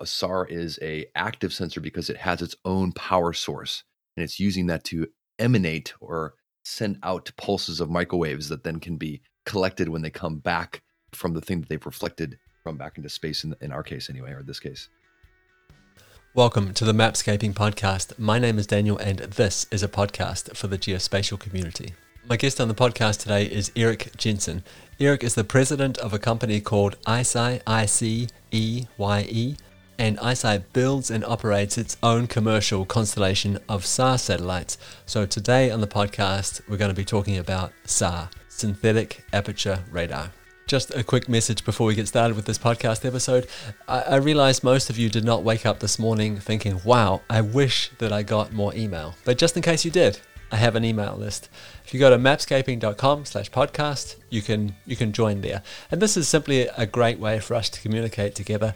A SAR is a active sensor because it has its own power source and it's using that to emanate or send out pulses of microwaves that then can be collected when they come back from the thing that they've reflected from back into space in, in our case anyway or this case Welcome to the Mapscaping Podcast. My name is Daniel, and this is a podcast for the geospatial community. My guest on the podcast today is Eric Jensen. Eric is the president of a company called ICEYE, I-C-E-Y-E, and ICEYE builds and operates its own commercial constellation of SAR satellites. So today on the podcast, we're going to be talking about SAR, Synthetic Aperture Radar. Just a quick message before we get started with this podcast episode. I, I realize most of you did not wake up this morning thinking, wow, I wish that I got more email. But just in case you did, I have an email list. If you go to mapscaping.com slash podcast, you can you can join there. And this is simply a great way for us to communicate together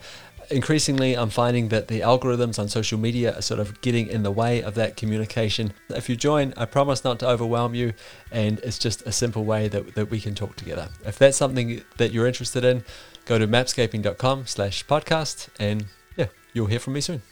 increasingly I'm finding that the algorithms on social media are sort of getting in the way of that communication. If you join, I promise not to overwhelm you, and it's just a simple way that, that we can talk together. If that's something that you're interested in, go to mapscaping.com slash podcast, and yeah, you'll hear from me soon.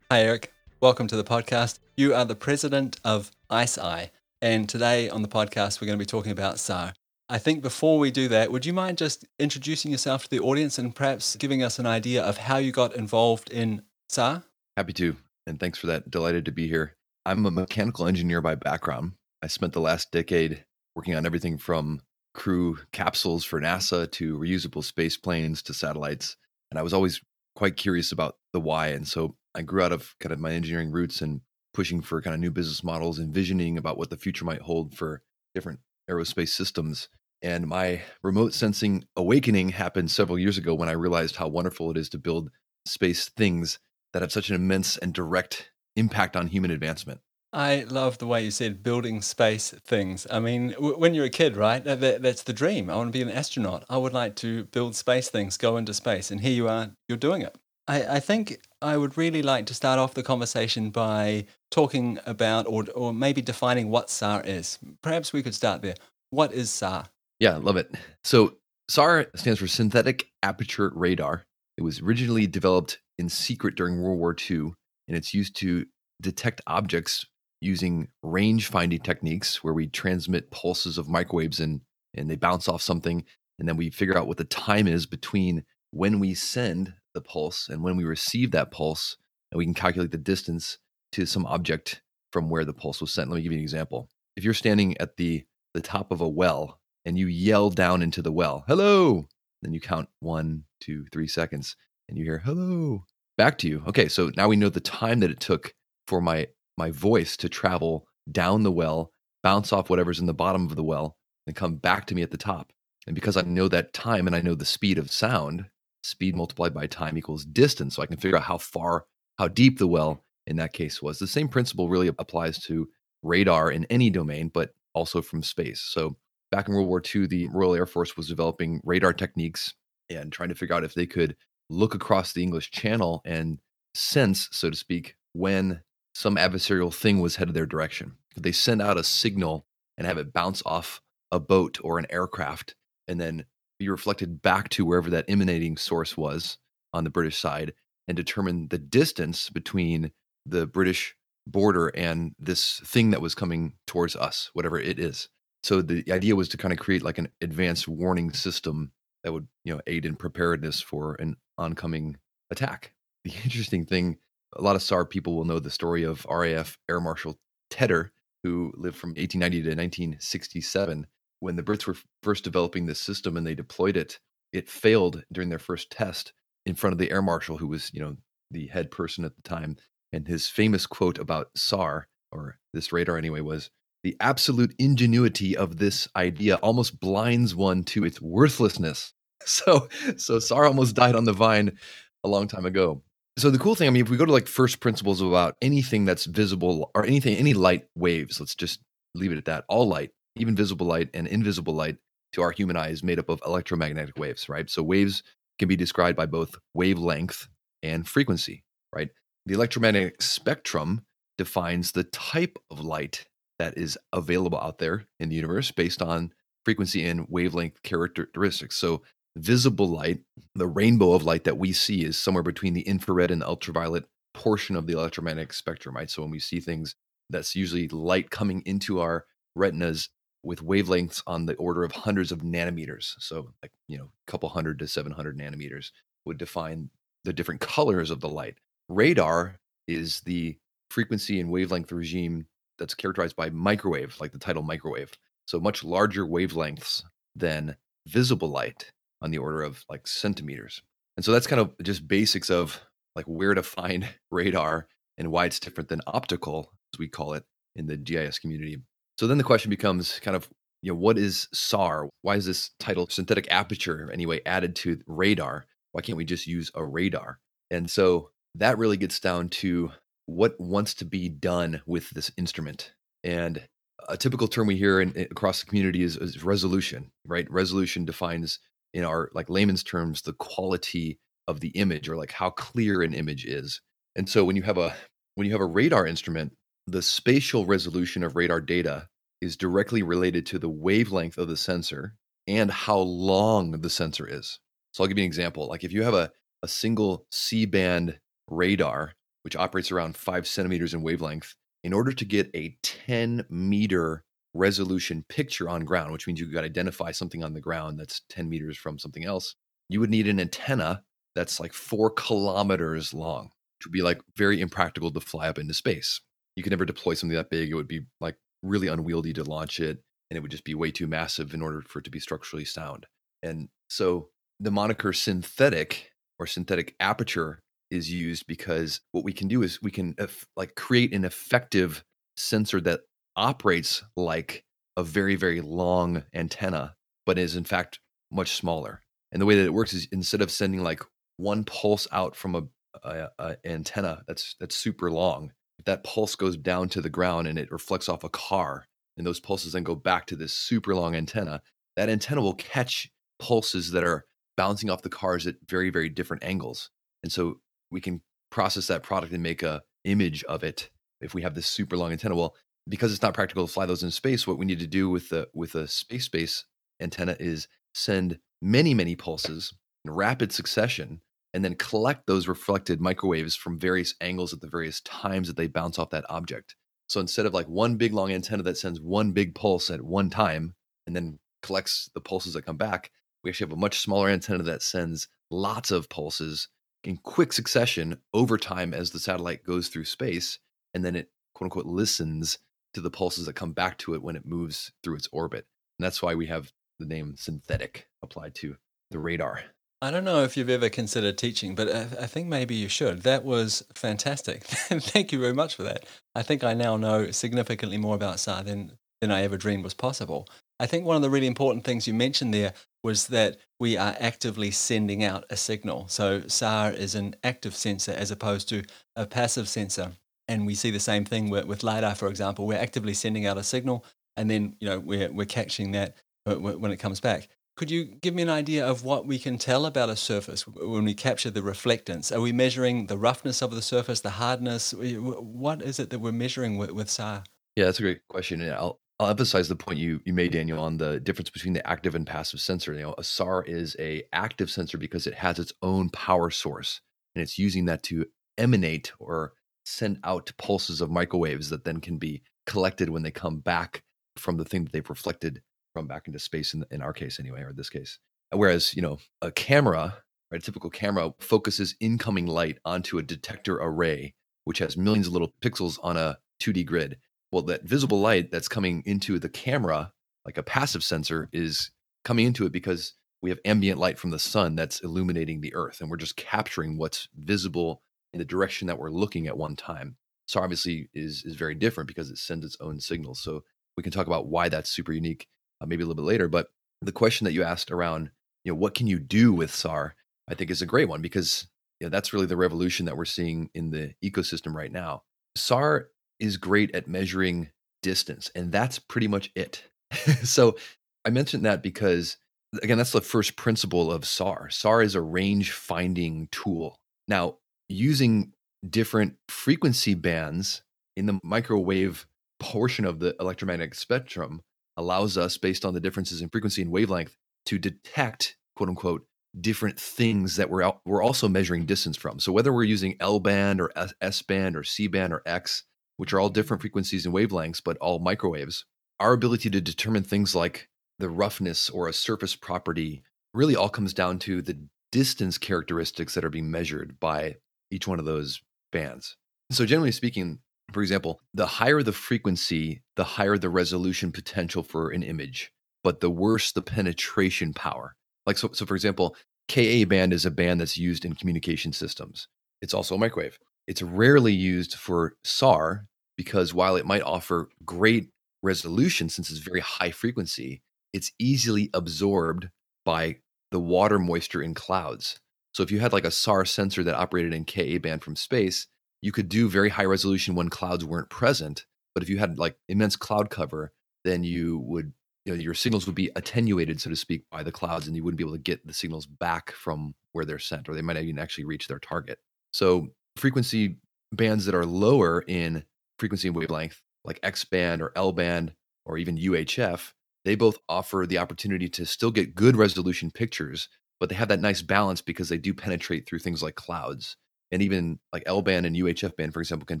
Hi, Eric. Welcome to the podcast. You are the president of ICEYE, and today on the podcast, we're going to be talking about SAR. I think before we do that, would you mind just introducing yourself to the audience and perhaps giving us an idea of how you got involved in SAR? Happy to. And thanks for that. Delighted to be here. I'm a mechanical engineer by background. I spent the last decade working on everything from crew capsules for NASA to reusable space planes to satellites. And I was always quite curious about the why. And so I grew out of kind of my engineering roots and pushing for kind of new business models, envisioning about what the future might hold for different aerospace systems. And my remote sensing awakening happened several years ago when I realized how wonderful it is to build space things that have such an immense and direct impact on human advancement. I love the way you said building space things. I mean, w- when you're a kid, right? That, that's the dream. I want to be an astronaut. I would like to build space things, go into space. And here you are, you're doing it. I, I think I would really like to start off the conversation by talking about or, or maybe defining what SAR is. Perhaps we could start there. What is SAR? Yeah, love it. So SAR stands for Synthetic Aperture Radar. It was originally developed in secret during World War II, and it's used to detect objects using range finding techniques where we transmit pulses of microwaves and, and they bounce off something. And then we figure out what the time is between when we send the pulse and when we receive that pulse, and we can calculate the distance to some object from where the pulse was sent. Let me give you an example. If you're standing at the, the top of a well and you yell down into the well, hello, then you count one, two, three seconds, and you hear hello back to you. Okay, so now we know the time that it took for my my voice to travel down the well, bounce off whatever's in the bottom of the well, and come back to me at the top. And because I know that time and I know the speed of sound, speed multiplied by time equals distance. So I can figure out how far, how deep the well in that case was. The same principle really applies to radar in any domain, but also from space. So back in World War II, the Royal Air Force was developing radar techniques and trying to figure out if they could look across the English Channel and sense, so to speak, when some adversarial thing was headed their direction. Could they send out a signal and have it bounce off a boat or an aircraft and then be reflected back to wherever that emanating source was on the British side and determine the distance between the British border and this thing that was coming towards us, whatever it is. So the idea was to kind of create like an advanced warning system that would, you know, aid in preparedness for an oncoming attack. The interesting thing, a lot of SAR people will know the story of RAF Air Marshal Tedder, who lived from 1890 to 1967 when the Brits were first developing this system and they deployed it, it failed during their first test in front of the air marshal, who was, you know, the head person at the time. And his famous quote about SAR, or this radar anyway, was the absolute ingenuity of this idea almost blinds one to its worthlessness. So, so SAR almost died on the vine a long time ago. So the cool thing, I mean, if we go to like first principles about anything that's visible or anything, any light waves, let's just leave it at that. All light even visible light and invisible light to our human eye is made up of electromagnetic waves, right? So waves can be described by both wavelength and frequency, right? The electromagnetic spectrum defines the type of light that is available out there in the universe based on frequency and wavelength characteristics. So visible light, the rainbow of light that we see is somewhere between the infrared and the ultraviolet portion of the electromagnetic spectrum, right? So when we see things, that's usually light coming into our retinas with wavelengths on the order of hundreds of nanometers. So like, you know, a couple hundred to 700 nanometers would define the different colors of the light. Radar is the frequency and wavelength regime that's characterized by microwave, like the title microwave. So much larger wavelengths than visible light on the order of like centimeters. And so that's kind of just basics of like where to find radar and why it's different than optical, as we call it in the GIS community. So then the question becomes kind of, you know, what is SAR? Why is this title synthetic aperture anyway added to radar? Why can't we just use a radar? And so that really gets down to what wants to be done with this instrument. And a typical term we hear in, across the community is, is resolution, right? Resolution defines in our like layman's terms the quality of the image or like how clear an image is. And so when you have a when you have a radar instrument, the spatial resolution of radar data is directly related to the wavelength of the sensor and how long the sensor is. So I'll give you an example. Like if you have a, a single C band radar, which operates around five centimeters in wavelength, in order to get a 10 meter resolution picture on ground, which means you've got to identify something on the ground that's 10 meters from something else, you would need an antenna that's like four kilometers long, which would be like very impractical to fly up into space. You could never deploy something that big. It would be like really unwieldy to launch it, and it would just be way too massive in order for it to be structurally sound. And so the moniker synthetic or synthetic aperture is used because what we can do is we can like create an effective sensor that operates like a very very long antenna but is in fact much smaller. And the way that it works is instead of sending like one pulse out from a, a, a antenna that's that's super long that pulse goes down to the ground and it reflects off a car and those pulses then go back to this super long antenna that antenna will catch pulses that are bouncing off the cars at very very different angles. And so we can process that product and make a image of it if we have this super long antenna. Well because it's not practical to fly those in space what we need to do with the with a space space antenna is send many many pulses in rapid succession and then collect those reflected microwaves from various angles at the various times that they bounce off that object. So instead of like one big long antenna that sends one big pulse at one time and then collects the pulses that come back we actually have a much smaller antenna that sends lots of pulses in quick succession over time as the satellite goes through space and then it quote unquote listens to the pulses that come back to it when it moves through its orbit and that's why we have the name synthetic applied to the radar I don't know if you've ever considered teaching, but I, think maybe you should. That was fantastic. Thank you very much for that. I think I now know significantly more about SAR than, than I ever dreamed was possible. I think one of the really important things you mentioned there was that we are actively sending out a signal. So SAR is an active sensor as opposed to a passive sensor. And we see the same thing with, with LiDAR, for example. We're actively sending out a signal and then you know we're, we're catching that when it comes back. Could you give me an idea of what we can tell about a surface when we capture the reflectance? Are we measuring the roughness of the surface, the hardness? What is it that we're measuring with, with SAR? Yeah, that's a great question. And I'll, I'll emphasize the point you, you made, Daniel, on the difference between the active and passive sensor. You know, a SAR is a active sensor because it has its own power source, and it's using that to emanate or send out pulses of microwaves that then can be collected when they come back from the thing that they've reflected from back into space. In, in our case, anyway, or this case. Whereas, you know, a camera, right, a typical camera focuses incoming light onto a detector array, which has millions of little pixels on a 2D grid well, that visible light that's coming into the camera, like a passive sensor, is coming into it because we have ambient light from the sun that's illuminating the earth. And we're just capturing what's visible in the direction that we're looking at one time. So obviously is is very different because it sends its own signals. So we can talk about why that's super unique uh, maybe a little bit later. But the question that you asked around, you know, what can you do with SAR, I think is a great one because you know, that's really the revolution that we're seeing in the ecosystem right now. SAR is great at measuring distance, and that's pretty much it. so I mentioned that because, again, that's the first principle of SAR. SAR is a range finding tool. Now, using different frequency bands in the microwave portion of the electromagnetic spectrum allows us, based on the differences in frequency and wavelength, to detect quote unquote different things that we're out, we're also measuring distance from. So whether we're using L band or S band or C band or X, which are all different frequencies and wavelengths, but all microwaves, our ability to determine things like the roughness or a surface property really all comes down to the distance characteristics that are being measured by each one of those bands. So generally speaking, for example, the higher the frequency, the higher the resolution potential for an image, but the worse the penetration power. Like so, so for example, Ka band is a band that's used in communication systems. It's also a microwave. It's rarely used for SAR because while it might offer great resolution since it's very high frequency, it's easily absorbed by the water moisture in clouds. So if you had like a SAR sensor that operated in Ka band from space, you could do very high resolution when clouds weren't present. But if you had like immense cloud cover, then you would you know, your signals would be attenuated, so to speak, by the clouds, and you wouldn't be able to get the signals back from where they're sent, or they might even actually reach their target. So frequency bands that are lower in frequency and wavelength, like X band or L band or even UHF, they both offer the opportunity to still get good resolution pictures, but they have that nice balance because they do penetrate through things like clouds. And even like L band and UHF band, for example, can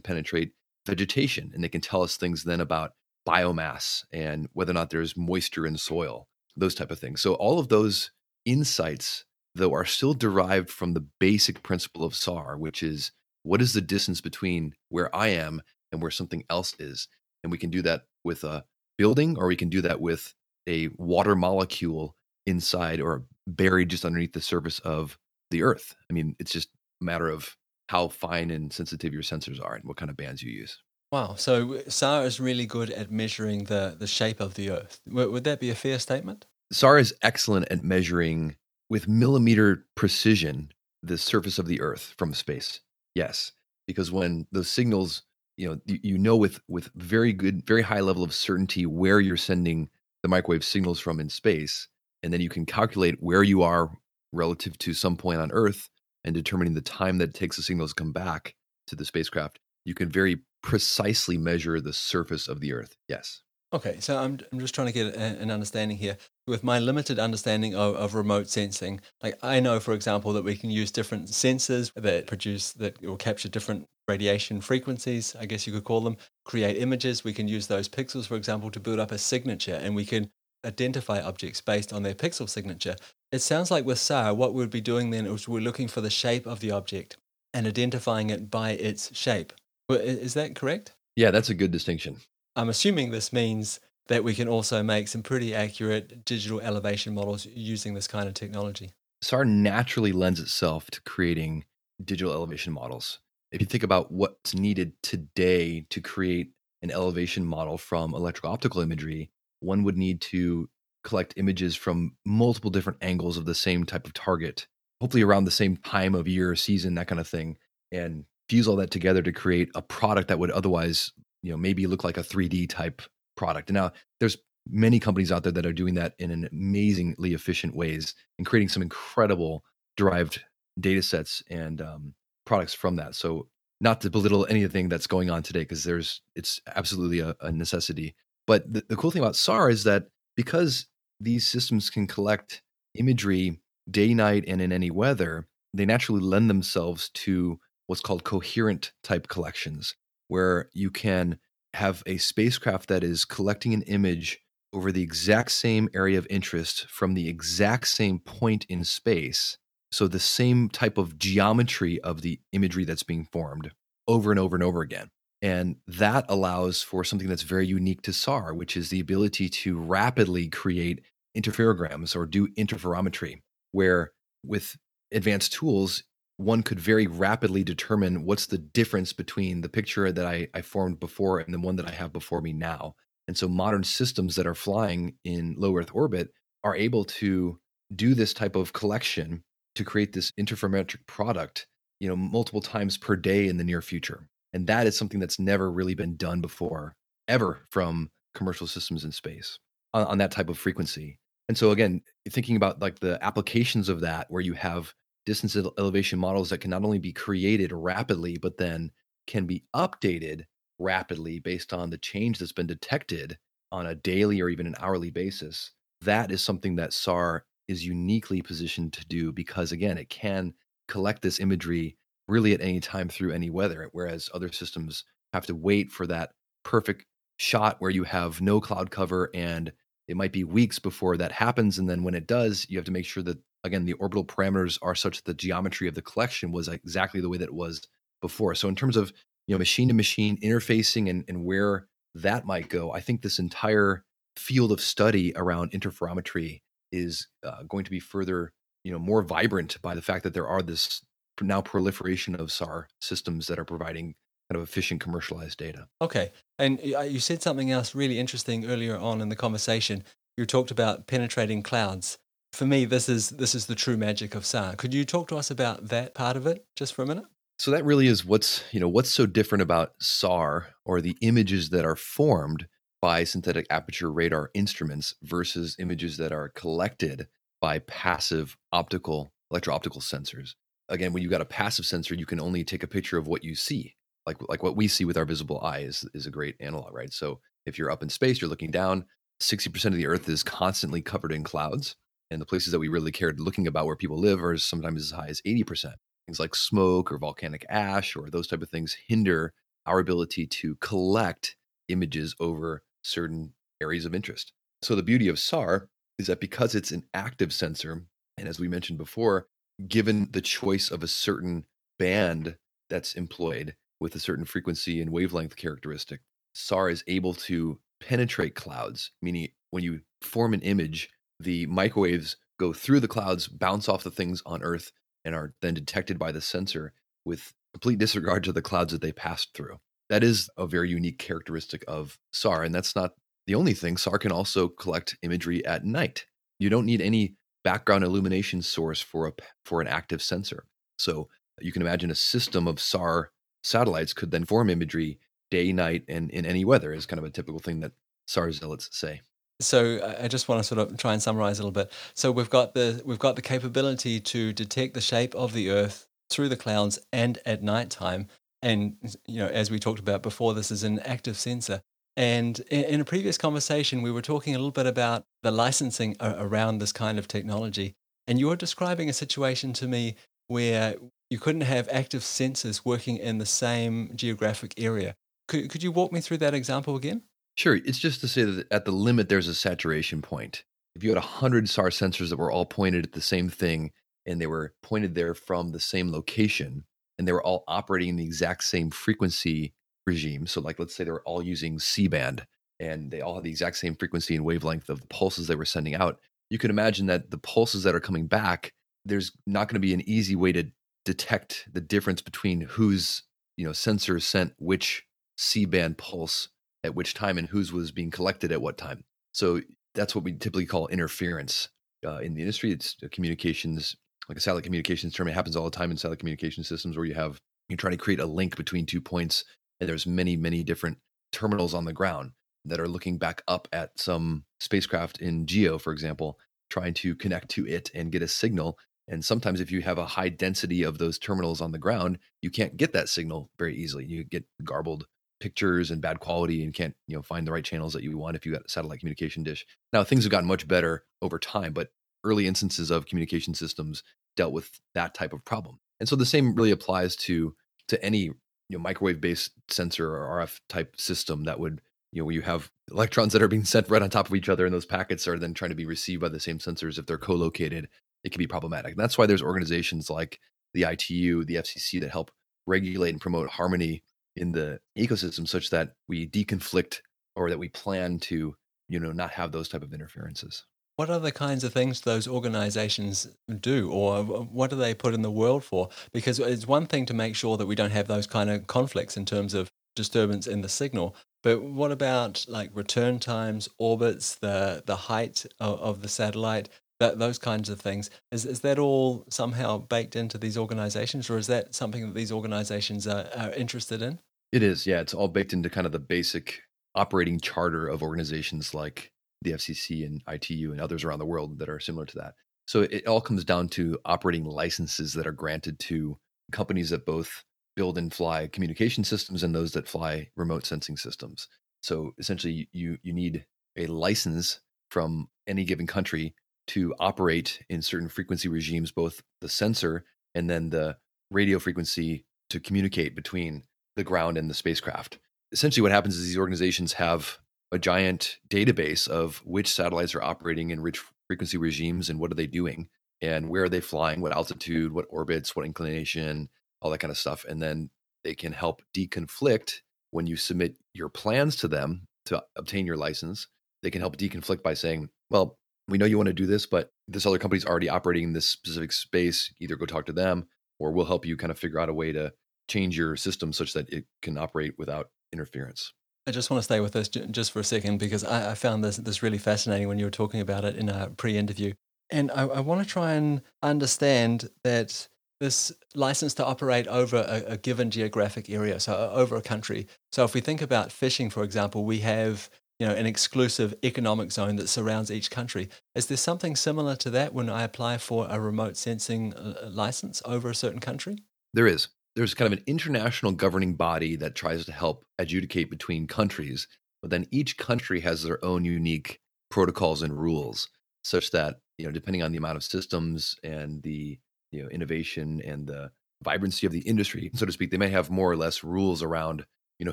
penetrate vegetation and they can tell us things then about biomass and whether or not there's moisture in soil, those type of things. So all of those insights, though, are still derived from the basic principle of SAR, which is what is the distance between where I am and where something else is. And we can do that with a building or we can do that with a water molecule inside or buried just underneath the surface of the earth. I mean, it's just a matter of how fine and sensitive your sensors are and what kind of bands you use. Wow. So uh, SAR is really good at measuring the, the shape of the Earth. W- would that be a fair statement? SAR is excellent at measuring with millimeter precision the surface of the Earth from space. Yes, because when those signals, you know, you, you know with with very good, very high level of certainty where you're sending the microwave signals from in space, and then you can calculate where you are relative to some point on Earth and determining the time that it takes the signals to come back to the spacecraft. You can very precisely measure the surface of the Earth. Yes. Okay, so I'm, I'm just trying to get a, an understanding here. With my limited understanding of, of remote sensing, like I know, for example, that we can use different sensors that produce, that will capture different radiation frequencies, I guess you could call them, create images. We can use those pixels, for example, to build up a signature and we can identify objects based on their pixel signature. It sounds like with SAR, what we'd be doing then is we're looking for the shape of the object and identifying it by its shape. Is that correct? Yeah, that's a good distinction. I'm assuming this means that we can also make some pretty accurate digital elevation models using this kind of technology. SAR naturally lends itself to creating digital elevation models. If you think about what's needed today to create an elevation model from electro optical imagery, one would need to collect images from multiple different angles of the same type of target, hopefully around the same time of year, season, that kind of thing, and fuse all that together to create a product that would otherwise, you know, maybe look like a 3D type product. Now there's many companies out there that are doing that in an amazingly efficient ways and creating some incredible derived data sets and um, products from that. So not to belittle anything that's going on today, because there's it's absolutely a, a necessity. But the, the cool thing about SAR is that because these systems can collect imagery day, night, and in any weather, they naturally lend themselves to what's called coherent type collections, where you can have a spacecraft that is collecting an image over the exact same area of interest from the exact same point in space. So, the same type of geometry of the imagery that's being formed over and over and over again. And that allows for something that's very unique to SAR, which is the ability to rapidly create interferograms or do interferometry, where with advanced tools, one could very rapidly determine what's the difference between the picture that I, I formed before and the one that I have before me now. And so modern systems that are flying in low Earth orbit are able to do this type of collection to create this interferometric product, you know, multiple times per day in the near future. And that is something that's never really been done before, ever from commercial systems in space on, on that type of frequency. And so again, thinking about like the applications of that where you have distance elevation models that can not only be created rapidly, but then can be updated rapidly based on the change that's been detected on a daily or even an hourly basis. That is something that SAR is uniquely positioned to do because, again, it can collect this imagery really at any time through any weather, whereas other systems have to wait for that perfect shot where you have no cloud cover and it might be weeks before that happens. And then when it does, you have to make sure that, again, the orbital parameters are such that the geometry of the collection was exactly the way that it was before. So, in terms of you know machine to machine interfacing and, and where that might go, I think this entire field of study around interferometry is uh, going to be further, you know, more vibrant by the fact that there are this now proliferation of SAR systems that are providing kind of efficient commercialized data. Okay. And you said something else really interesting earlier on in the conversation. You talked about penetrating clouds. For me, this is this is the true magic of SAR. Could you talk to us about that part of it just for a minute? So that really is what's, you know, what's so different about SAR or the images that are formed by synthetic aperture radar instruments versus images that are collected by passive optical electro-optical sensors. Again, when you've got a passive sensor, you can only take a picture of what you see. Like like what we see with our visible eye is, is a great analog, right? So if you're up in space, you're looking down, 60% of the earth is constantly covered in clouds. And the places that we really cared looking about where people live are sometimes as high as 80%. Things like smoke or volcanic ash or those type of things hinder our ability to collect images over certain areas of interest. So the beauty of SAR is that because it's an active sensor, and as we mentioned before, given the choice of a certain band that's employed with a certain frequency and wavelength characteristic, SAR is able to penetrate clouds, meaning when you form an image, the microwaves go through the clouds, bounce off the things on Earth, and are then detected by the sensor with complete disregard to the clouds that they passed through that is a very unique characteristic of SAR. And that's not the only thing. SAR can also collect imagery at night. You don't need any background illumination source for a for an active sensor. So you can imagine a system of SAR satellites could then form imagery day, night, and in any weather is kind of a typical thing that SAR zealots say. So I just want to sort of try and summarize a little bit. So we've got the we've got the capability to detect the shape of the Earth through the clouds and at nighttime and, you know, as we talked about before, this is an active sensor. And in a previous conversation, we were talking a little bit about the licensing around this kind of technology. And you were describing a situation to me where you couldn't have active sensors working in the same geographic area. Could, could you walk me through that example again? Sure. It's just to say that at the limit, there's a saturation point. If you had 100 SAR sensors that were all pointed at the same thing and they were pointed there from the same location, and they were all operating in the exact same frequency regime. So, like, let's say they were all using C band and they all had the exact same frequency and wavelength of the pulses they were sending out. You can imagine that the pulses that are coming back, there's not going to be an easy way to detect the difference between whose you know sensors sent which C band pulse at which time and whose was being collected at what time. So that's what we typically call interference uh, in the industry. It's communications like a satellite communications term. It happens all the time in satellite communication systems where you have you're trying to create a link between two points, and there's many many different terminals on the ground that are looking back up at some spacecraft in geo, for example, trying to connect to it and get a signal. And sometimes, if you have a high density of those terminals on the ground, you can't get that signal very easily. You get garbled pictures and bad quality and can't you know find the right channels that you want if you got a satellite communication dish. Now things have gotten much better over time but early instances of communication systems dealt with that type of problem. And so the same really applies to to any you know microwave based sensor or RF type system that would you know where you have electrons that are being sent right on top of each other and those packets are then trying to be received by the same sensors. If they're co-located it can be problematic. And that's why there's organizations like the ITU the FCC that help regulate and promote harmony in the ecosystem such that we deconflict or that we plan to you know not have those type of interferences what other kinds of things those organizations do, or what do they put in the world for? Because it's one thing to make sure that we don't have those kind of conflicts in terms of disturbance in the signal, but what about like return times, orbits, the the height of, of the satellite, that those kinds of things? Is is that all somehow baked into these organizations, or is that something that these organizations are, are interested in? It is, yeah. It's all baked into kind of the basic operating charter of organizations like the FCC and ITU and others around the world that are similar to that. So it all comes down to operating licenses that are granted to companies that both build and fly communication systems and those that fly remote sensing systems. So essentially, you you need a license from any given country to operate in certain frequency regimes, both the sensor and then the radio frequency to communicate between the ground and the spacecraft. Essentially, what happens is these organizations have a giant database of which satellites are operating in which frequency regimes and what are they doing and where are they flying, what altitude, what orbits, what inclination, all that kind of stuff. And then they can help deconflict when you submit your plans to them to obtain your license. They can help deconflict by saying, well, we know you want to do this, but this other company's already operating in this specific space. Either go talk to them or we'll help you kind of figure out a way to change your system such that it can operate without interference. I just want to stay with this just for a second because I, I found this this really fascinating when you were talking about it in a pre-interview, and I, I want to try and understand that this license to operate over a, a, given geographic area, so uh, over a country. So if we think about fishing, for example, we have you know an exclusive economic zone that surrounds each country. Is there something similar to that when I apply for a remote sensing uh, license over a certain country? There is there's kind of an international governing body that tries to help adjudicate between countries, but then each country has their own unique protocols and rules, such that you know, depending on the amount of systems and the you know innovation and the vibrancy of the industry, so to speak, they may have more or less rules around you know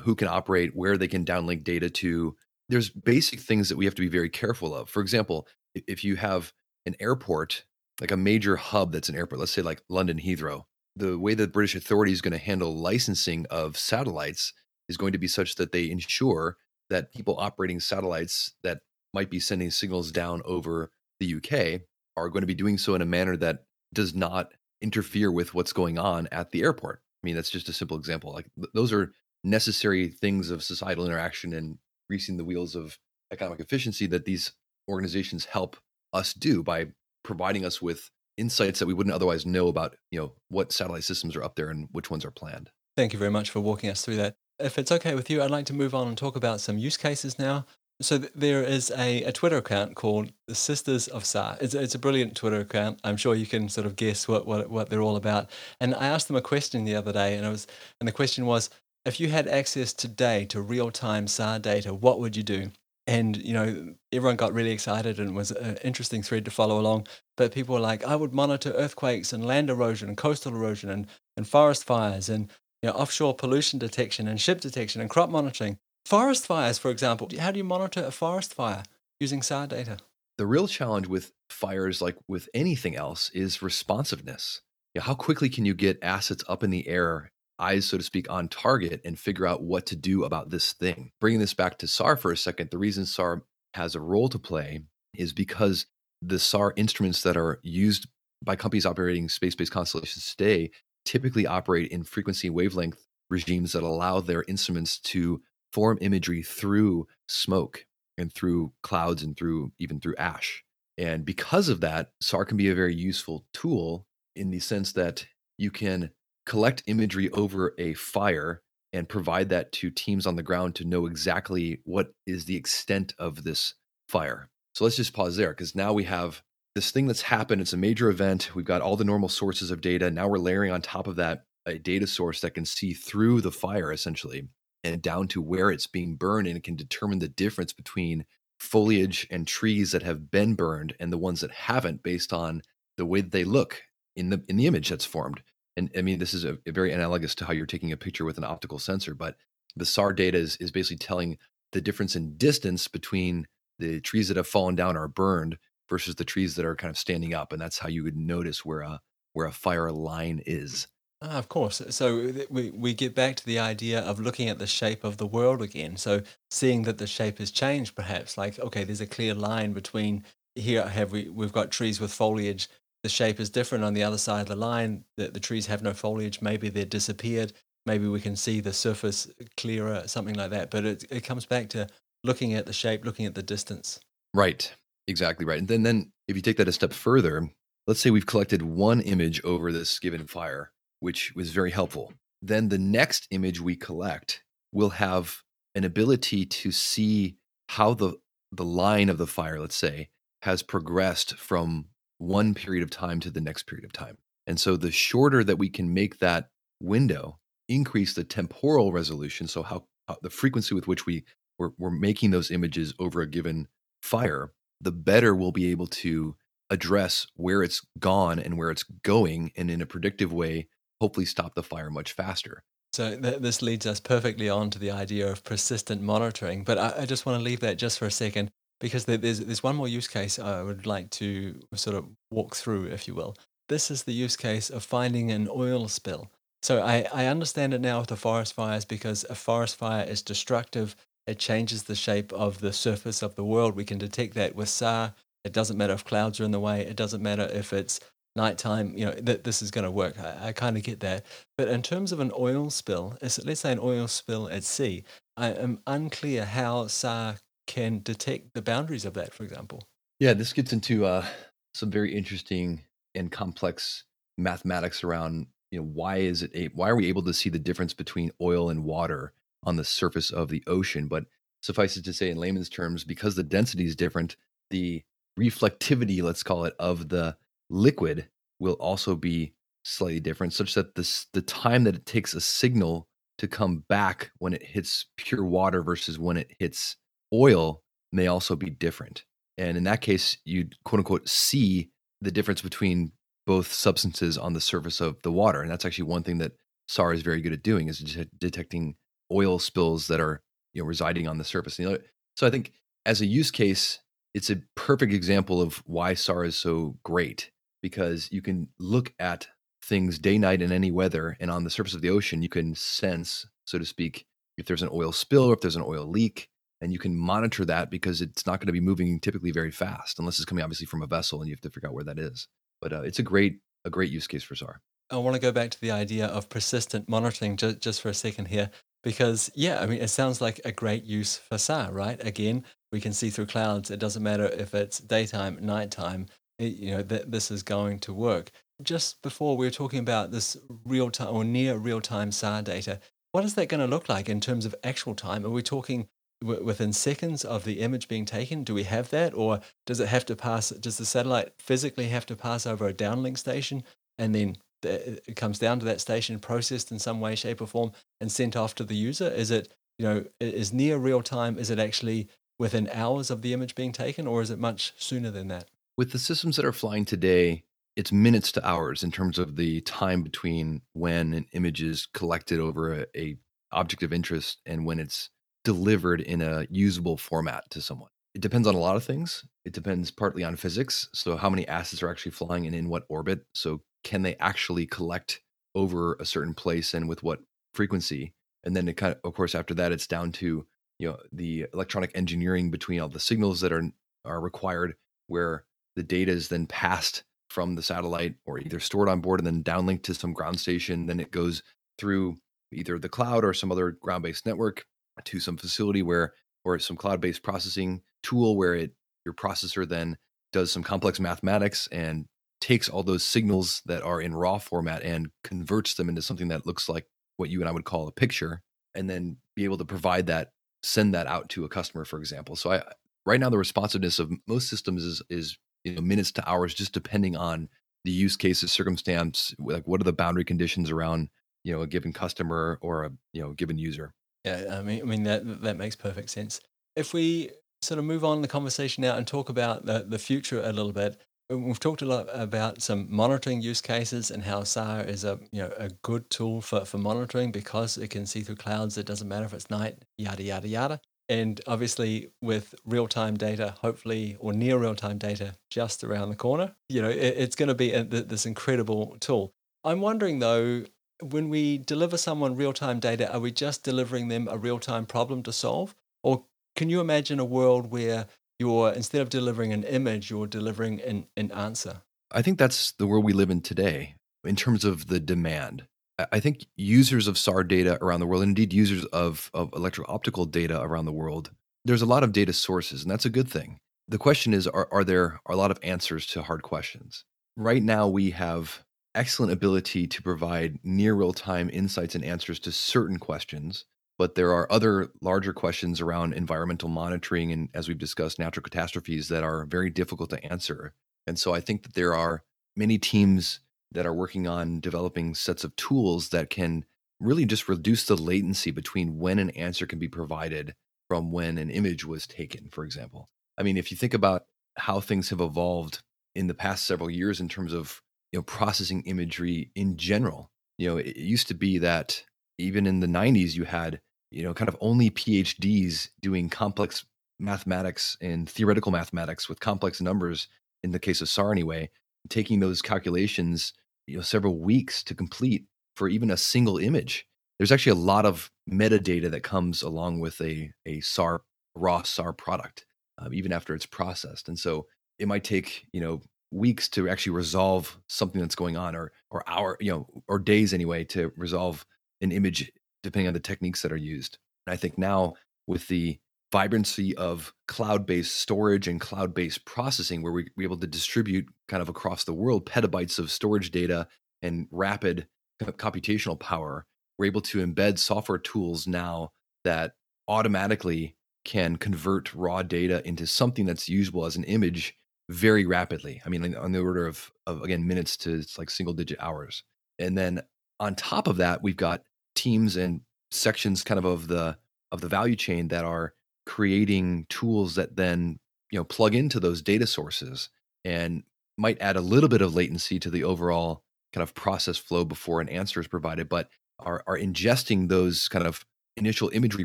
who can operate, where they can downlink data to. There's basic things that we have to be very careful of. For example, if you have an airport, like a major hub that's an airport, let's say like London Heathrow, the way that British authority is going to handle licensing of satellites is going to be such that they ensure that people operating satellites that might be sending signals down over the UK are going to be doing so in a manner that does not interfere with what's going on at the airport. I mean, that's just a simple example. Like th- those are necessary things of societal interaction and greasing the wheels of economic efficiency that these organizations help us do by providing us with insights that we wouldn't otherwise know about, you know, what satellite systems are up there and which ones are planned. Thank you very much for walking us through that. If it's okay with you, I'd like to move on and talk about some use cases now. So there is a, a Twitter account called the Sisters of SAR. It's, it's a brilliant Twitter account. I'm sure you can sort of guess what, what, what they're all about. And I asked them a question the other day, and, it was, and the question was, if you had access today to real-time SAR data, what would you do? and you know everyone got really excited and it was an interesting thread to follow along but people were like i would monitor earthquakes and land erosion and coastal erosion and, and forest fires and you know, offshore pollution detection and ship detection and crop monitoring. Forest fires for example how do you monitor a forest fire using sar data? The real challenge with fires like with anything else is responsiveness. You know, how quickly can you get assets up in the air eyes, so to speak, on target and figure out what to do about this thing. Bringing this back to SAR for a second, the reason SAR has a role to play is because the SAR instruments that are used by companies operating space based constellations today typically operate in frequency wavelength regimes that allow their instruments to form imagery through smoke and through clouds and through even through ash. And because of that, SAR can be a very useful tool in the sense that you can collect imagery over a fire and provide that to teams on the ground to know exactly what is the extent of this fire. So let's just pause there because now we have this thing that's happened. It's a major event. We've got all the normal sources of data. Now we're layering on top of that a data source that can see through the fire essentially and down to where it's being burned and it can determine the difference between foliage and trees that have been burned and the ones that haven't based on the way they look in the in the image that's formed and I mean, this is a, a, very analogous to how you're taking a picture with an optical sensor, but the SAR data is, is basically telling the difference in distance between the trees that have fallen down or burned versus the trees that are kind of standing up. And that's how you would notice where a, where a fire line is. Ah, of course. So we, we get back to the idea of looking at the shape of the world again. So seeing that the shape has changed, perhaps like, okay, there's a clear line between here have we, we've got trees with foliage the shape is different on the other side of the line. The, the trees have no foliage. Maybe they're disappeared. Maybe we can see the surface clearer, something like that. But it, it comes back to looking at the shape, looking at the distance. Right. Exactly right. And then, then if you take that a step further, let's say we've collected one image over this given fire, which was very helpful. Then the next image we collect will have an ability to see how the the line of the fire, let's say, has progressed from one period of time to the next period of time. And so the shorter that we can make that window, increase the temporal resolution, so how, how the frequency with which we we're, we're making those images over a given fire, the better we'll be able to address where it's gone and where it's going, and in a predictive way, hopefully stop the fire much faster. So th- this leads us perfectly on to the idea of persistent monitoring. But I, I just want to leave that just for a second because there's there's one more use case I would like to sort of walk through, if you will. This is the use case of finding an oil spill. So I, I understand it now with the forest fires because a forest fire is destructive. It changes the shape of the surface of the world. We can detect that with SAR. It doesn't matter if clouds are in the way. It doesn't matter if it's nighttime. You know that this is going to work. I, I kind of get that. But in terms of an oil spill, let's say an oil spill at sea, I am unclear how SAR can detect the boundaries of that. For example. Yeah, this gets into uh, some very interesting and complex mathematics around you know why is it a, why are we able to see the difference between oil and water on the surface of the ocean but suffice it to say in layman's terms because the density is different the reflectivity let's call it of the liquid will also be slightly different such that this the time that it takes a signal to come back when it hits pure water versus when it hits oil may also be different and in that case you quote unquote see the difference between both substances on the surface of the water. And that's actually one thing that SAR is very good at doing is de- detecting oil spills that are you know residing on the surface. So I think as a use case, it's a perfect example of why SAR is so great because you can look at things day, night, in any weather, and on the surface of the ocean, you can sense, so to speak, if there's an oil spill or if there's an oil leak, and you can monitor that because it's not going to be moving typically very fast unless it's coming obviously from a vessel, and you have to figure out where that is. But uh, it's a great a great use case for SAR. I want to go back to the idea of persistent monitoring just, just for a second here, because yeah, I mean, it sounds like a great use for SAR, right? Again, we can see through clouds. It doesn't matter if it's daytime, nighttime. It, you know, th- this is going to work. Just before we were talking about this real time or near real time SAR data, what is that going to look like in terms of actual time? Are we talking within seconds of the image being taken? Do we have that, or does it have to pass? Does the satellite physically have to pass over a downlink station, and then it comes down to that station, processed in some way, shape, or form, and sent off to the user? Is it you know is near real time? Is it actually within hours of the image being taken, or is it much sooner than that? With the systems that are flying today, it's minutes to hours in terms of the time between when an image is collected over a, a object of interest and when it's delivered in a usable format to someone. It depends on a lot of things. It depends partly on physics. So, how many assets are actually flying and in what orbit? So, can they actually collect over a certain place and with what frequency? And then, it kind of, of course, after that, it's down to you know the electronic engineering between all the signals that are are required, where the data is then passed from the satellite or either stored on board and then downlinked to some ground station. Then it goes through either the cloud or some other ground based network to some facility where or some cloud-based processing tool where it your processor then does some complex mathematics and takes all those signals that are in raw format and converts them into something that looks like what you and I would call a picture and then be able to provide that send that out to a customer for example. So I right now the responsiveness of most systems is is you know minutes to hours just depending on the use cases circumstance like what are the boundary conditions around you know a given customer or a you know given user yeah, I mean, I mean that that makes perfect sense. If we sort of move on the conversation now and talk about the, the future a little bit, we've talked a lot about some monitoring use cases and how SAR is a you know a good tool for, for monitoring because it can see through clouds. It doesn't matter if it's night, yada yada yada. And obviously, with real time data, hopefully, or near real time data just around the corner, you know, it, it's going to be a, this incredible tool. I'm wondering though, when we deliver someone real time data, are we just delivering them a real time problem to solve? Or can you imagine a world where you're, instead of delivering an image, you're delivering an, an answer? I think that's the world we live in today in terms of the demand. I think users of SAR data around the world, and indeed users of, of electro optical data around the world, there's a lot of data sources, and that's a good thing. The question is are, are there a lot of answers to hard questions? Right now, we have excellent ability to provide near real time insights and answers to certain questions. But there are other larger questions around environmental monitoring and, as we've discussed, natural catastrophes that are very difficult to answer. And so I think that there are many teams that are working on developing sets of tools that can really just reduce the latency between when an answer can be provided from when an image was taken, for example. I mean, if you think about how things have evolved in the past several years in terms of you know processing imagery in general. You know, it used to be that even in the 90s you had you know kind of only PhDs doing complex mathematics and theoretical mathematics with complex numbers in the case of SAR anyway, taking those calculations you know several weeks to complete for even a single image. There's actually a lot of metadata that comes along with a a SAR raw SAR product, um, even after it's processed, and so it might take you know weeks to actually resolve something that's going on, or or hour you know or days anyway to resolve an image, depending on the techniques that are used. And I think now with the vibrancy of cloud-based storage and cloud-based processing where we, we're able to distribute kind of across the world petabytes of storage data and rapid computational power we're able to embed software tools now that automatically can convert raw data into something that's usable as an image very rapidly i mean on the order of, of again minutes to it's like single digit hours. And then on top of that we've got teams and sections kind of of the of the value chain that are creating tools that then you know plug into those data sources and might add a little bit of latency to the overall kind of process flow before an answer is provided but are, are ingesting those kind of initial imagery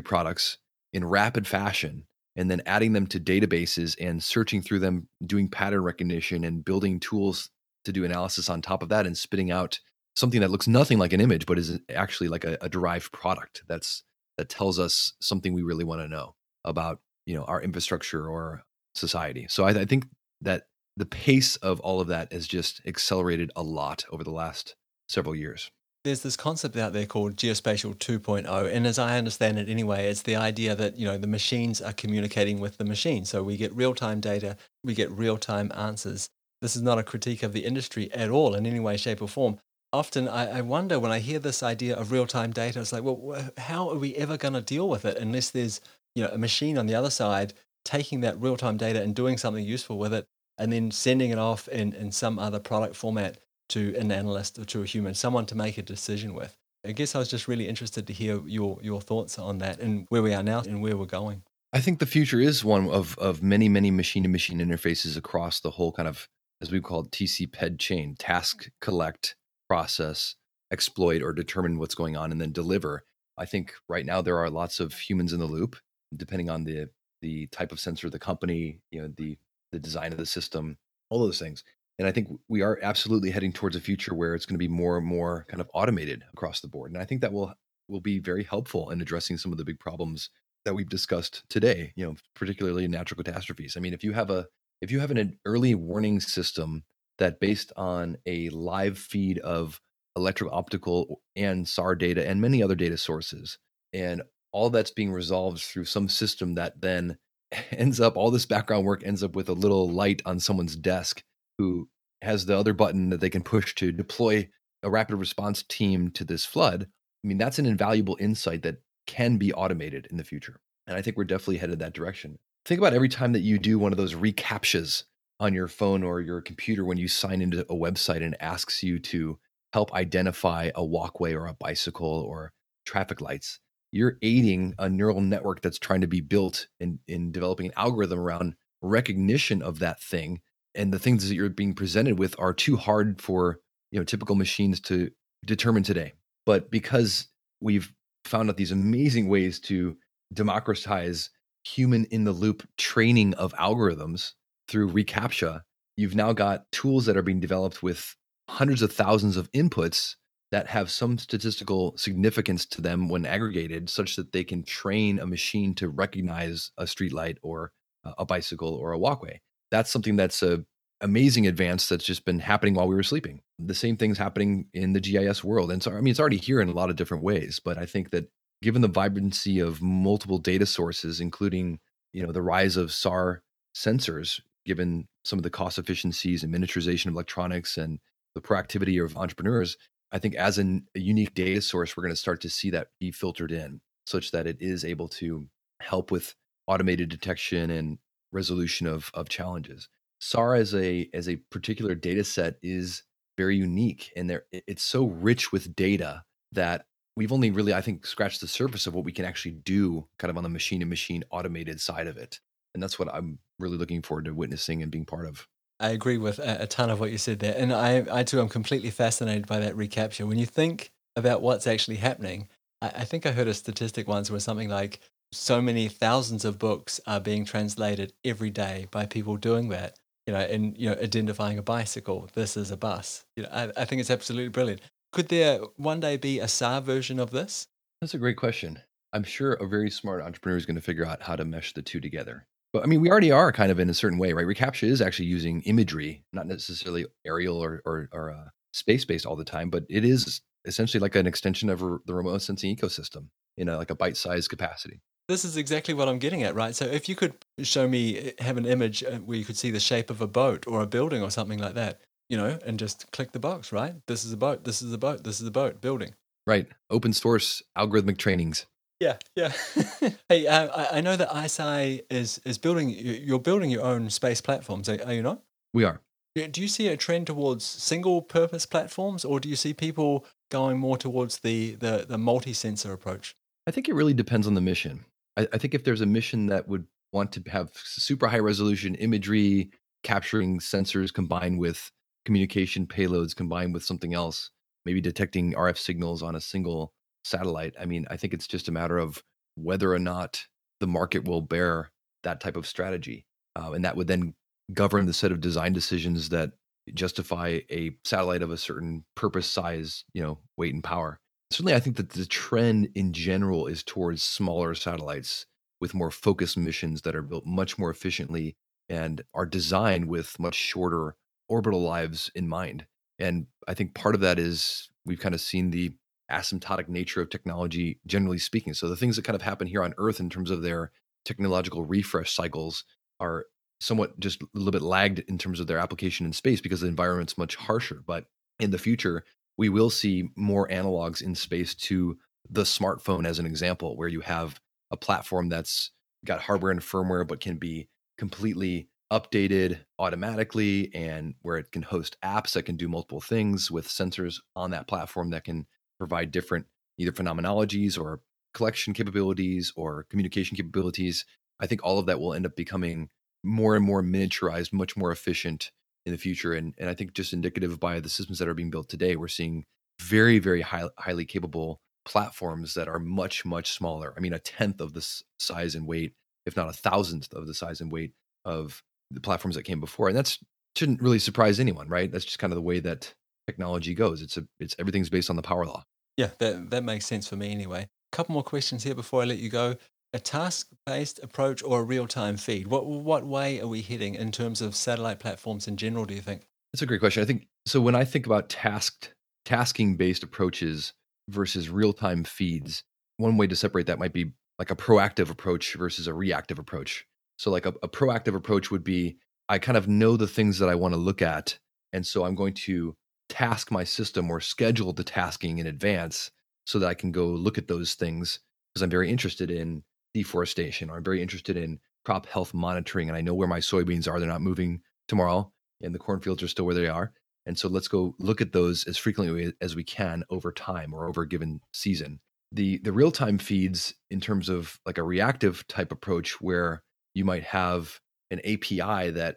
products in rapid fashion and then adding them to databases and searching through them doing pattern recognition and building tools to do analysis on top of that and spitting out something that looks nothing like an image but is actually like a, a derived product that's that tells us something we really want to know about you know our infrastructure or society. So I, I think that the pace of all of that has just accelerated a lot over the last several years there's this concept out there called geospatial 2.0 and as i understand it anyway it's the idea that you know the machines are communicating with the machine. So we get real-time data we get real-time answers. This is not a critique of the industry at all in any way shape or form. Often I, I wonder when i hear this idea of real-time data it's like well how are we ever going to deal with it unless there's you know a machine on the other side taking that real time data and doing something useful with it and then sending it off in, in some other product format to an analyst or to a human, someone to make a decision with. I guess I was just really interested to hear your your thoughts on that and where we are now and where we're going. I think the future is one of of many many machine to machine interfaces across the whole kind of as we've called TC/PED chain: task, collect, process, exploit, or determine what's going on, and then deliver. I think right now there are lots of humans in the loop depending on the the type of sensor, the company, you know, the the design of the system, all those things. And I think we are absolutely heading towards a future where it's going to be more and more kind of automated across the board. And I think that will will be very helpful in addressing some of the big problems that we've discussed today, you know, particularly natural catastrophes. I mean, if you have a if you have an early warning system that based on a live feed of electro optical and SAR data and many other data sources and all that's being resolved through some system that then ends up all this background work ends up with a little light on someone's desk who has the other button that they can push to deploy a rapid response team to this flood i mean that's an invaluable insight that can be automated in the future and i think we're definitely headed that direction. Think about every time that you do one of those recaptchas on your phone or your computer when you sign into a website and asks you to help identify a walkway or a bicycle or traffic lights you're aiding a neural network that's trying to be built in, in developing an algorithm around recognition of that thing and the things that you're being presented with are too hard for you know typical machines to determine today but because we've found out these amazing ways to democratize human in the loop training of algorithms through recaptcha you've now got tools that are being developed with hundreds of thousands of inputs that have some statistical significance to them when aggregated, such that they can train a machine to recognize a streetlight or a bicycle or a walkway. That's something that's a amazing advance that's just been happening while we were sleeping. The same thing's happening in the GIS world. And so, I mean, it's already here in a lot of different ways, but I think that given the vibrancy of multiple data sources, including, you know, the rise of SAR sensors, given some of the cost efficiencies and miniaturization of electronics and the proactivity of entrepreneurs, I think as an, a unique data source, we're going to start to see that be filtered in such that it is able to help with automated detection and resolution of, of challenges. SAR as a as a particular data set is very unique and there it's so rich with data that we've only really I think scratched the surface of what we can actually do kind of on the machine to machine automated side of it. And that's what I'm really looking forward to witnessing and being part of. I agree with a, ton of what you said there. And I, I too am completely fascinated by that recaptcha. When you think about what's actually happening, I, I think I heard a statistic once where something like so many thousands of books are being translated every day by people doing that. You know, and you know, identifying a bicycle. This is a bus. You know, I, I think it's absolutely brilliant. Could there one day be a SAR version of this? That's a great question. I'm sure a very smart entrepreneur is going to figure out how to mesh the two together. But I mean, we already are kind of in a certain way, right? Recaptcha is actually using imagery, not necessarily aerial or or, or uh, space based all the time, but it is essentially like an extension of the remote sensing ecosystem in a, like a bite sized capacity. This is exactly what I'm getting at, right? So if you could show me, eh, have an image uh, where you could see the shape of a boat or a building or something like that, you know, and just click the box, right? This is a boat. This is a boat. This is a boat building. Right. Open source algorithmic trainings. Yeah, yeah. hey, uh, I know that ICEYE is is building. You're building your own space platforms, are, you not? We are. Do you see a trend towards single purpose platforms, or do you see people going more towards the the, the multi sensor approach? I think it really depends on the mission. I, I think if there's a mission that would want to have super high resolution imagery capturing sensors combined with communication payloads combined with something else, maybe detecting RF signals on a single satellite. I mean, I think it's just a matter of whether or not the market will bear that type of strategy. Uh, and that would then govern the set of design decisions that justify a satellite of a certain purpose, size, you know, weight and power. Certainly, I think that the trend in general is towards smaller satellites with more focused missions that are built much more efficiently and are designed with much shorter orbital lives in mind. And I think part of that is we've kind of seen the asymptotic nature of technology, generally speaking. So the things that kind of happen here on Earth in terms of their technological refresh cycles are somewhat just a little bit lagged in terms of their application in space because the environment's much harsher. But in the future, we will see more analogs in space to the smartphone as an example, where you have a platform that's got hardware and firmware, but can be completely updated automatically and where it can host apps that can do multiple things with sensors on that platform that can provide different either phenomenologies or collection capabilities or communication capabilities. I think all of that will end up becoming more and more miniaturized, much more efficient in the future. And, and I think just indicative by the systems that are being built today, we're seeing very, very high, highly capable platforms that are much, much smaller. I mean, a tenth of the size and weight, if not a thousandth of the size and weight of the platforms that came before. And that's shouldn't really surprise anyone, right? That's just kind of the way that technology goes. It's a it's everything's based on the power law. Yeah, that that makes sense for me anyway. A couple more questions here before I let you go. A task-based approach or a real-time feed? What what way are we heading in terms of satellite platforms in general? Do you think? That's a great question. I think so. When I think about tasked tasking-based approaches versus real-time feeds, one way to separate that might be like a proactive approach versus a reactive approach. So, like a, a proactive approach would be I kind of know the things that I want to look at, and so I'm going to task my system or schedule the tasking in advance so that I can go look at those things because I'm very interested in deforestation or I'm very interested in crop health monitoring and I know where my soybeans are. They're not moving tomorrow and the cornfields are still where they are. And so let's go look at those as frequently as we can over time or over a given season. The the real-time feeds in terms of like a reactive type approach where you might have an API that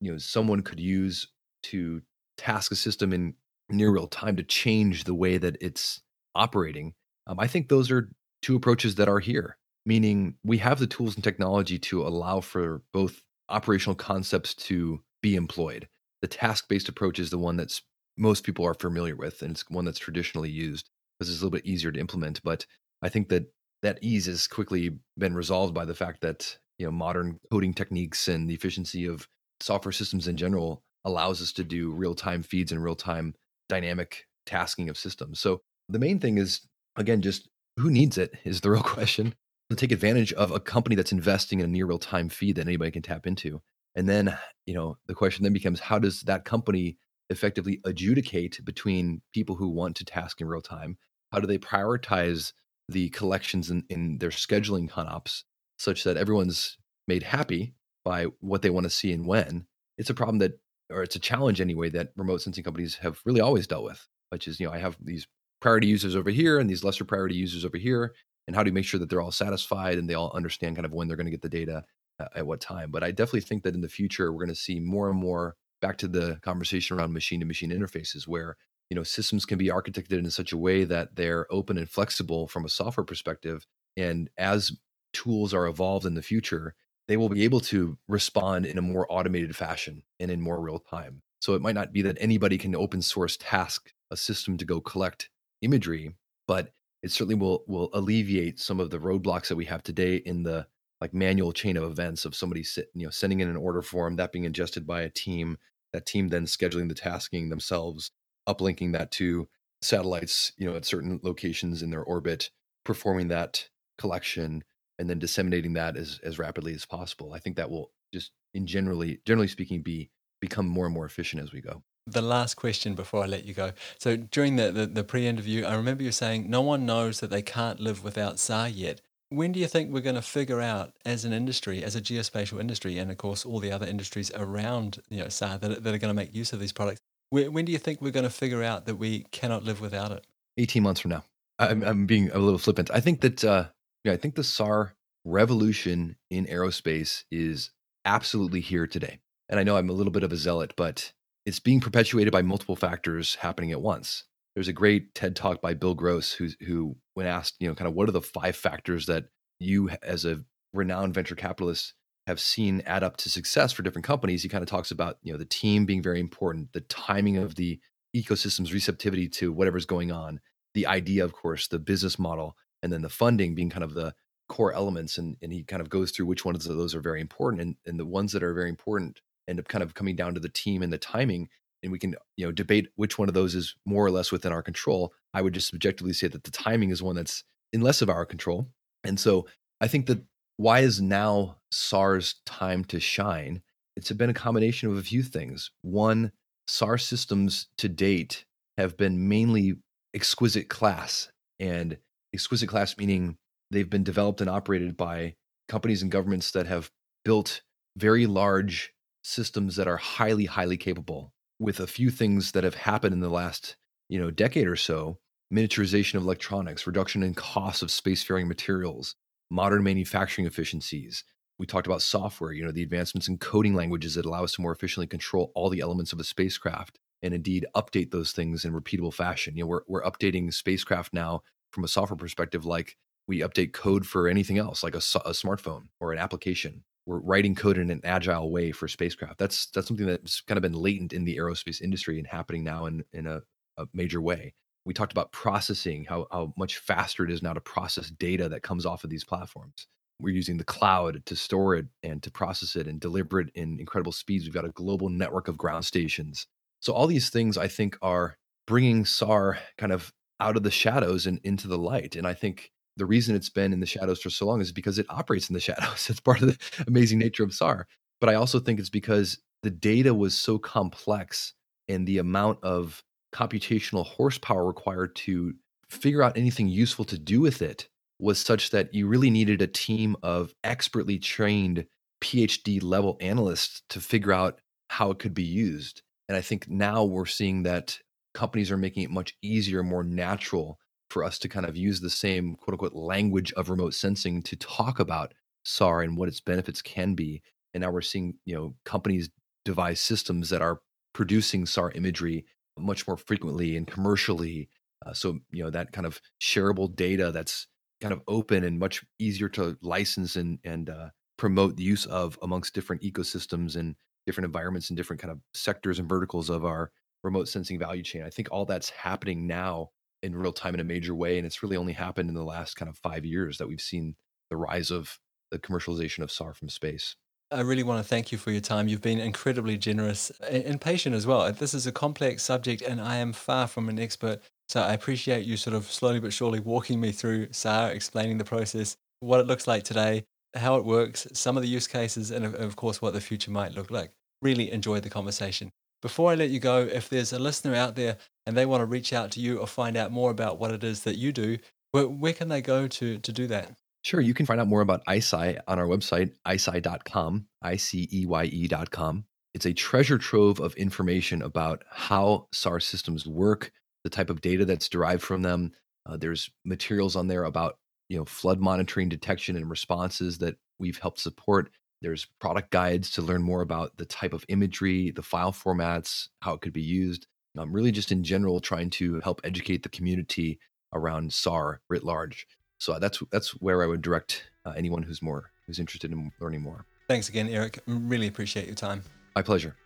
you know someone could use to task a system in near real time to change the way that it's operating. Um, I think those are two approaches that are here, meaning we have the tools and technology to allow for both operational concepts to be employed. The task based approach is the one that's most people are familiar with, and it's one that's traditionally used because it's a little bit easier to implement. But I think that that ease has quickly been resolved by the fact that you know modern coding techniques and the efficiency of software systems in general allows us to do real time feeds and real time dynamic tasking of systems. So the main thing is, again, just who needs it is the real question. To take advantage of a company that's investing in a near real time feed that anybody can tap into. And then, you know, the question then becomes how does that company effectively adjudicate between people who want to task in real time? How do they prioritize the collections in, in their scheduling ConOps such that everyone's made happy by what they want to see and when? It's a problem that or it's a challenge anyway that remote sensing companies have really always dealt with, which is, you know, I have these priority users over here and these lesser priority users over here. And how do you make sure that they're all satisfied and they all understand kind of when they're going to get the data uh, at what time? But I definitely think that in the future, we're going to see more and more back to the conversation around machine to machine interfaces where you know systems can be architected in such a way that they're open and flexible from a software perspective and as tools are evolved in the future they will be able to respond in a more automated fashion and in more real time so it might not be that anybody can open source task a system to go collect imagery but it certainly will will alleviate some of the roadblocks that we have today in the like manual chain of events of somebody sit, you know sending in an order form that being ingested by a team that team then scheduling the tasking themselves uplinking that to satellites you know at certain locations in their orbit performing that collection and then disseminating that as as rapidly as possible. I think that will just in generally generally speaking be become more and more efficient as we go the last question before I let you go. So during the, the, the pre interview, I remember you saying no one knows that they can't live without SAR yet. When do you think we're going to figure out as an industry, as a geospatial industry, and of course all the other industries around you know SAR that, that are going to make use of these products? When, when do you think we're going to figure out that we cannot live without it? 18 months from now. I'm, I'm being a little flippant. I think that, uh, yeah, I think the SAR revolution in aerospace is absolutely here today. And I know I'm a little bit of a zealot, but it's being perpetuated by multiple factors happening at once. There's a great TED talk by Bill Gross, who, who, when asked, you know, kind of what are the five factors that you, as a renowned venture capitalist, have seen add up to success for different companies, he kind of talks about, you know, the team being very important, the timing of the ecosystem's receptivity to whatever's going on, the idea, of course, the business model, and then the funding being kind of the core elements. And, and he kind of goes through which ones of those are very important. And, and the ones that are very important end up kind of coming down to the team and the timing and we can you know debate which one of those is more or less within our control i would just subjectively say that the timing is one that's in less of our control. And so i think that why is now SAR's time to shine? It's been a combination of a few things. One sars systems to date have been mainly exquisite class and exquisite class meaning they've been developed and operated by companies and governments that have built very large systems that are highly highly capable with a few things that have happened in the last you know decade or so miniaturization of electronics reduction in costs of spacefaring materials modern manufacturing efficiencies. We talked about software you know the advancements in coding languages that allow us to more efficiently control all the elements of a spacecraft and indeed update those things in repeatable fashion. You know we're, we're updating spacecraft now from a software perspective like we update code for anything else like a, a smartphone or an application we're writing code in an agile way for spacecraft. That's that's something that's kind of been latent in the aerospace industry and happening now in in a, a major way. We talked about processing, how how much faster it is now to process data that comes off of these platforms. We're using the cloud to store it and to process it and deliver it in incredible speeds. We've got a global network of ground stations. So all these things I think are bringing SAR kind of out of the shadows and into the light. And I think the reason it's been in the shadows for so long is because it operates in the shadows. It's part of the amazing nature of SAR. But I also think it's because the data was so complex and the amount of computational horsepower required to figure out anything useful to do with it was such that you really needed a team of expertly trained PhD level analysts to figure out how it could be used. And I think now we're seeing that companies are making it much easier, more natural for us to kind of use the same quote unquote language of remote sensing to talk about SAR and what its benefits can be. And now we're seeing, you know, companies devise systems that are producing SAR imagery much more frequently and commercially. Uh, so, you know, that kind of shareable data that's kind of open and much easier to license and, and uh, promote the use of amongst different ecosystems and different environments and different kind of sectors and verticals of our remote sensing value chain. I think all that's happening now in real time in a major way. And it's really only happened in the last kind of five years that we've seen the rise of the commercialization of SAR from space. I really want to thank you for your time. You've been incredibly generous and patient as well. This is a complex subject, and I am far from an expert. So I appreciate you sort of slowly but surely walking me through SAR, explaining the process, what it looks like today, how it works, some of the use cases, and of course, what the future might look like. Really enjoyed the conversation. Before I let you go, if there's a listener out there and they want to reach out to you or find out more about what it is that you do, where, where can they go to, to do that? Sure. You can find out more about ICEYE on our website, iceye.com, I-C-E-Y-E.com. It's a treasure trove of information about how SAR systems work, the type of data that's derived from them. Uh, there's materials on there about you know flood monitoring, detection, and responses that we've helped support. There's product guides to learn more about the type of imagery, the file formats, how it could be used. I'm really just in general trying to help educate the community around SAR writ large. So that's that's where I would direct uh, anyone who's more who's interested in learning more. Thanks again, Eric. Really appreciate your time. My pleasure.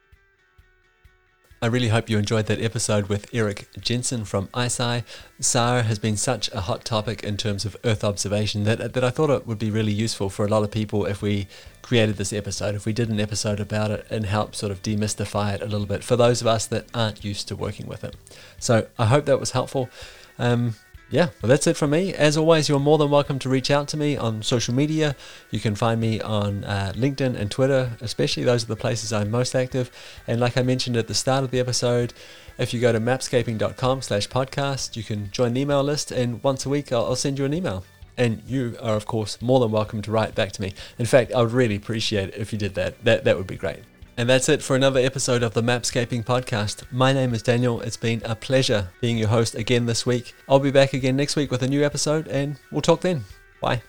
I really hope you enjoyed that episode with Eric Jensen from ICEYE. SAR has been such a hot topic in terms of Earth observation that, that I thought it would be really useful for a lot of people if we created this episode, if we did an episode about it and help sort of demystify it a little bit for those of us that aren't used to working with it. So I hope that was helpful. Um, yeah, well, that's it from me. As always, you're more than welcome to reach out to me on social media. You can find me on uh, LinkedIn and Twitter, especially. Those are the places I'm most active. And like I mentioned at the start of the episode, if you go to mapscaping.com slash podcast, you can join the email list, and once a week I'll, I'll send you an email. And you are, of course, more than welcome to write back to me. In fact, I would really appreciate it if you did that. That, that would be great. And that's it for another episode of the Mapscaping Podcast. My name is Daniel. It's been a pleasure being your host again this week. I'll be back again next week with a new episode, and we'll talk then. Bye.